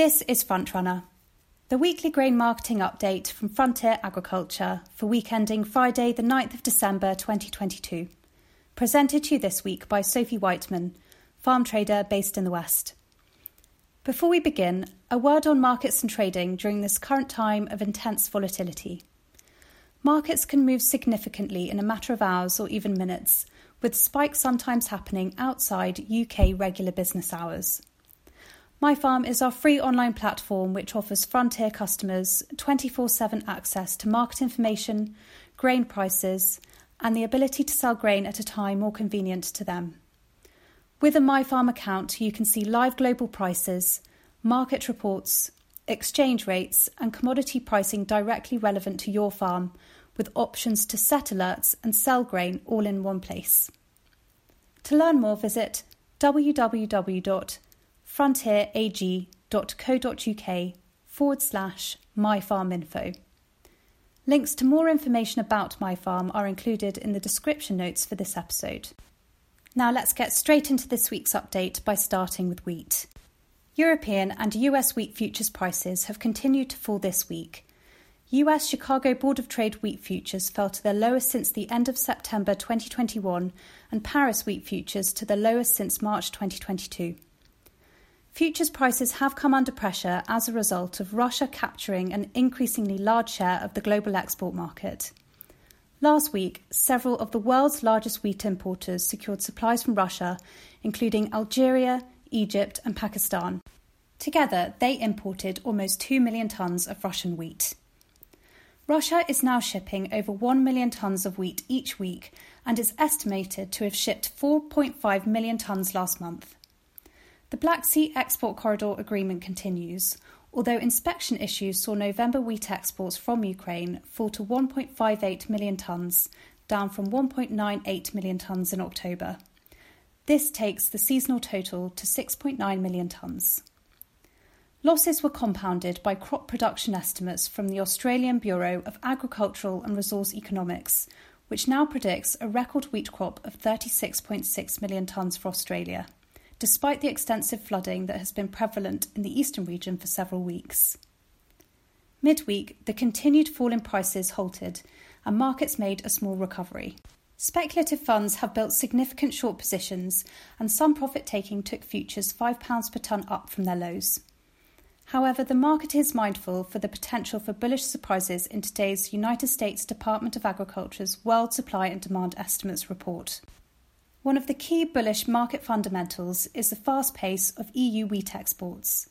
This is Frontrunner, the weekly grain marketing update from Frontier Agriculture for week ending Friday, the 9th of December 2022. Presented to you this week by Sophie Whiteman, farm trader based in the West. Before we begin, a word on markets and trading during this current time of intense volatility. Markets can move significantly in a matter of hours or even minutes, with spikes sometimes happening outside UK regular business hours. My Farm is our free online platform which offers Frontier customers 24 7 access to market information, grain prices, and the ability to sell grain at a time more convenient to them. With a MyFarm account, you can see live global prices, market reports, exchange rates, and commodity pricing directly relevant to your farm, with options to set alerts and sell grain all in one place. To learn more, visit www frontierag.co.uk forward slash myfarminfo. Links to more information about My Farm are included in the description notes for this episode. Now let's get straight into this week's update by starting with wheat. European and US wheat futures prices have continued to fall this week. US Chicago Board of Trade wheat futures fell to their lowest since the end of September 2021, and Paris wheat futures to the lowest since March 2022. Futures prices have come under pressure as a result of Russia capturing an increasingly large share of the global export market. Last week, several of the world's largest wheat importers secured supplies from Russia, including Algeria, Egypt, and Pakistan. Together, they imported almost 2 million tonnes of Russian wheat. Russia is now shipping over 1 million tonnes of wheat each week and is estimated to have shipped 4.5 million tonnes last month. The Black Sea Export Corridor Agreement continues, although inspection issues saw November wheat exports from Ukraine fall to 1.58 million tonnes, down from 1.98 million tonnes in October. This takes the seasonal total to 6.9 million tonnes. Losses were compounded by crop production estimates from the Australian Bureau of Agricultural and Resource Economics, which now predicts a record wheat crop of 36.6 million tonnes for Australia despite the extensive flooding that has been prevalent in the eastern region for several weeks. Midweek, the continued fall in prices halted and markets made a small recovery. Speculative funds have built significant short positions, and some profit taking took futures £5 per tonne up from their lows. However, the market is mindful for the potential for bullish surprises in today's United States Department of Agriculture's World Supply and Demand Estimates report. One of the key bullish market fundamentals is the fast pace of EU wheat exports.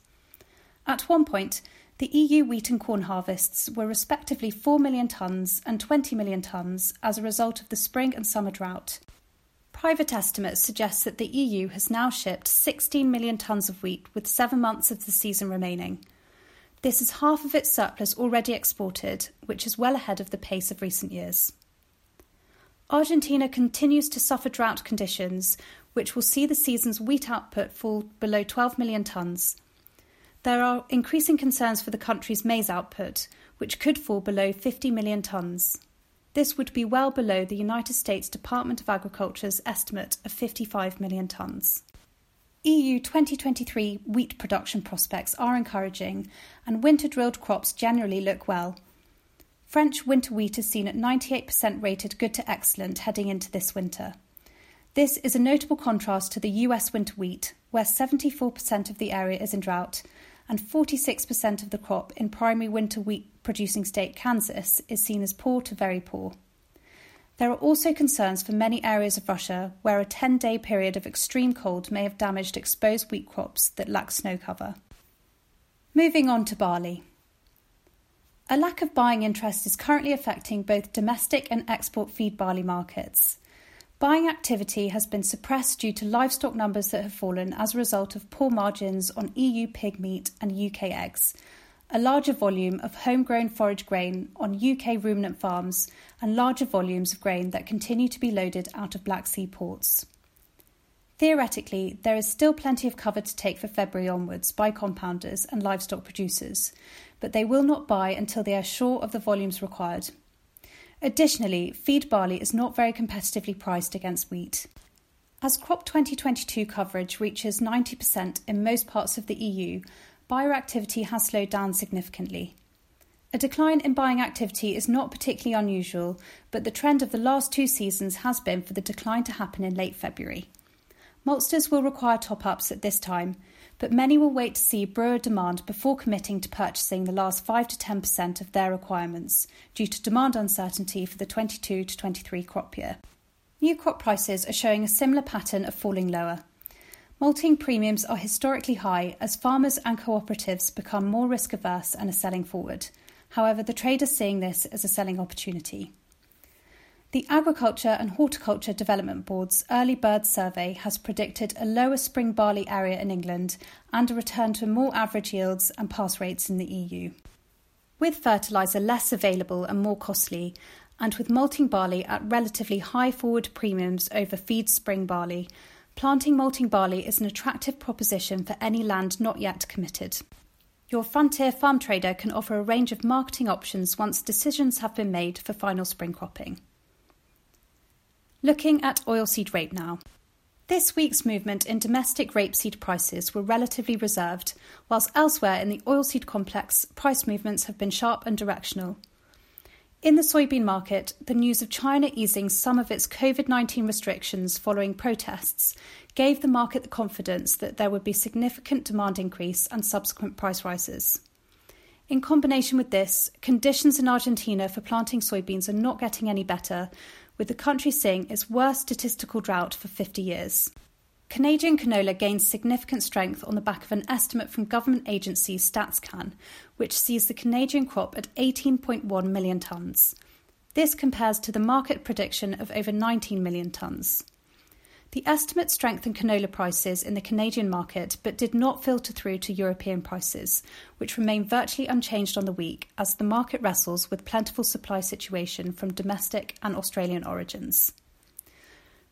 At one point, the EU wheat and corn harvests were respectively 4 million tonnes and 20 million tonnes as a result of the spring and summer drought. Private estimates suggest that the EU has now shipped 16 million tonnes of wheat with seven months of the season remaining. This is half of its surplus already exported, which is well ahead of the pace of recent years. Argentina continues to suffer drought conditions, which will see the season's wheat output fall below 12 million tonnes. There are increasing concerns for the country's maize output, which could fall below 50 million tonnes. This would be well below the United States Department of Agriculture's estimate of 55 million tonnes. EU 2023 wheat production prospects are encouraging, and winter drilled crops generally look well. French winter wheat is seen at 98% rated good to excellent heading into this winter. This is a notable contrast to the US winter wheat, where 74% of the area is in drought and 46% of the crop in primary winter wheat producing state Kansas is seen as poor to very poor. There are also concerns for many areas of Russia where a 10 day period of extreme cold may have damaged exposed wheat crops that lack snow cover. Moving on to barley. A lack of buying interest is currently affecting both domestic and export feed barley markets. Buying activity has been suppressed due to livestock numbers that have fallen as a result of poor margins on EU pig meat and UK eggs, a larger volume of homegrown forage grain on UK ruminant farms, and larger volumes of grain that continue to be loaded out of Black Sea ports. Theoretically, there is still plenty of cover to take for February onwards by compounders and livestock producers, but they will not buy until they are sure of the volumes required. Additionally, feed barley is not very competitively priced against wheat. As crop 2022 coverage reaches 90% in most parts of the EU, buyer activity has slowed down significantly. A decline in buying activity is not particularly unusual, but the trend of the last two seasons has been for the decline to happen in late February. Maltsters will require top ups at this time, but many will wait to see brewer demand before committing to purchasing the last 5 to 10% of their requirements due to demand uncertainty for the 22 to 23 crop year. New crop prices are showing a similar pattern of falling lower. Malting premiums are historically high as farmers and cooperatives become more risk averse and are selling forward. However, the trade is seeing this as a selling opportunity. The Agriculture and Horticulture Development Board's Early Bird Survey has predicted a lower spring barley area in England and a return to more average yields and pass rates in the EU. With fertiliser less available and more costly, and with malting barley at relatively high forward premiums over feed spring barley, planting malting barley is an attractive proposition for any land not yet committed. Your Frontier farm trader can offer a range of marketing options once decisions have been made for final spring cropping. Looking at oilseed rape now. This week's movement in domestic rapeseed prices were relatively reserved, whilst elsewhere in the oilseed complex, price movements have been sharp and directional. In the soybean market, the news of China easing some of its COVID 19 restrictions following protests gave the market the confidence that there would be significant demand increase and subsequent price rises. In combination with this, conditions in Argentina for planting soybeans are not getting any better, with the country seeing its worst statistical drought for 50 years. Canadian canola gains significant strength on the back of an estimate from government agency StatsCan, which sees the Canadian crop at 18.1 million tonnes. This compares to the market prediction of over 19 million tonnes. The estimate strengthened canola prices in the Canadian market but did not filter through to European prices, which remain virtually unchanged on the week as the market wrestles with plentiful supply situation from domestic and Australian origins.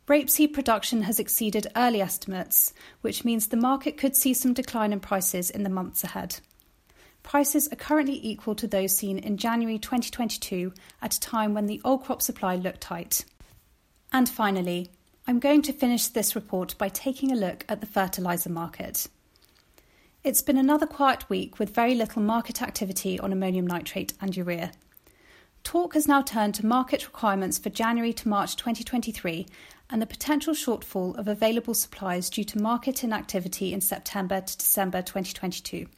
Rapeseed production has exceeded early estimates, which means the market could see some decline in prices in the months ahead. Prices are currently equal to those seen in January 2022 at a time when the old crop supply looked tight. And finally, I'm going to finish this report by taking a look at the fertiliser market. It's been another quiet week with very little market activity on ammonium nitrate and urea. Talk has now turned to market requirements for January to March 2023 and the potential shortfall of available supplies due to market inactivity in September to December 2022.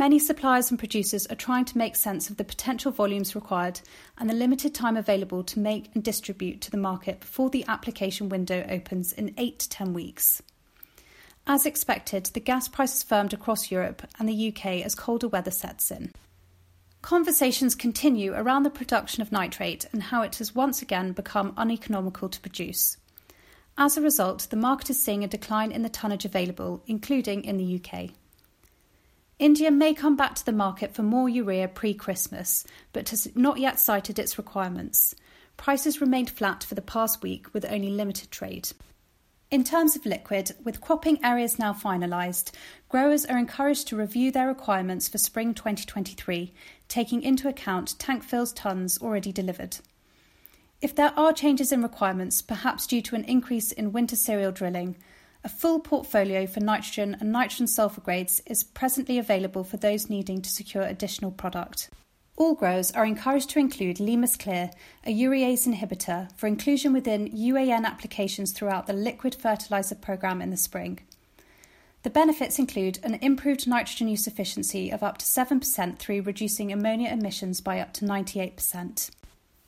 Many suppliers and producers are trying to make sense of the potential volumes required and the limited time available to make and distribute to the market before the application window opens in 8 to 10 weeks. As expected, the gas prices firmed across Europe and the UK as colder weather sets in. Conversations continue around the production of nitrate and how it has once again become uneconomical to produce. As a result, the market is seeing a decline in the tonnage available, including in the UK. India may come back to the market for more urea pre Christmas, but has not yet cited its requirements. Prices remained flat for the past week with only limited trade. In terms of liquid, with cropping areas now finalised, growers are encouraged to review their requirements for spring 2023, taking into account tank fills tonnes already delivered. If there are changes in requirements, perhaps due to an increase in winter cereal drilling, a full portfolio for nitrogen and nitrogen sulfur grades is presently available for those needing to secure additional product. All growers are encouraged to include Limus Clear, a urease inhibitor, for inclusion within UAN applications throughout the liquid fertiliser programme in the spring. The benefits include an improved nitrogen use efficiency of up to 7% through reducing ammonia emissions by up to 98%.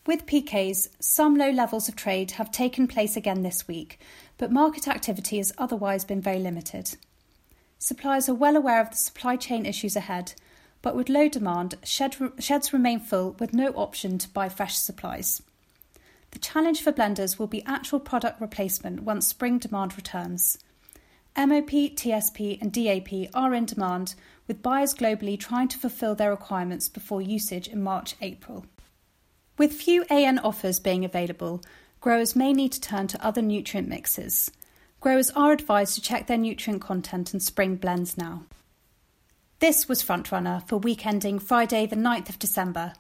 With PKs, some low levels of trade have taken place again this week, but market activity has otherwise been very limited. Suppliers are well aware of the supply chain issues ahead but with low demand, shed, sheds remain full with no option to buy fresh supplies. The challenge for blenders will be actual product replacement once spring demand returns. MOP, TSP, and DAP are in demand, with buyers globally trying to fulfill their requirements before usage in March April. With few AN offers being available, growers may need to turn to other nutrient mixes. Growers are advised to check their nutrient content and spring blends now. This was Frontrunner for week ending Friday, the 9th of December.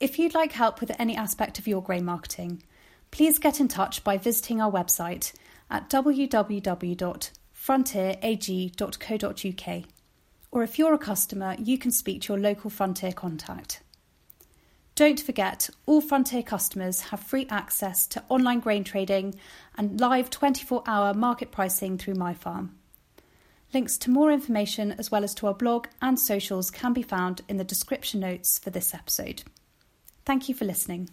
If you'd like help with any aspect of your grain marketing, please get in touch by visiting our website at www.frontierag.co.uk or if you're a customer, you can speak to your local Frontier contact. Don't forget, all Frontier customers have free access to online grain trading and live 24 hour market pricing through MyFarm. Links to more information, as well as to our blog and socials, can be found in the description notes for this episode. Thank you for listening.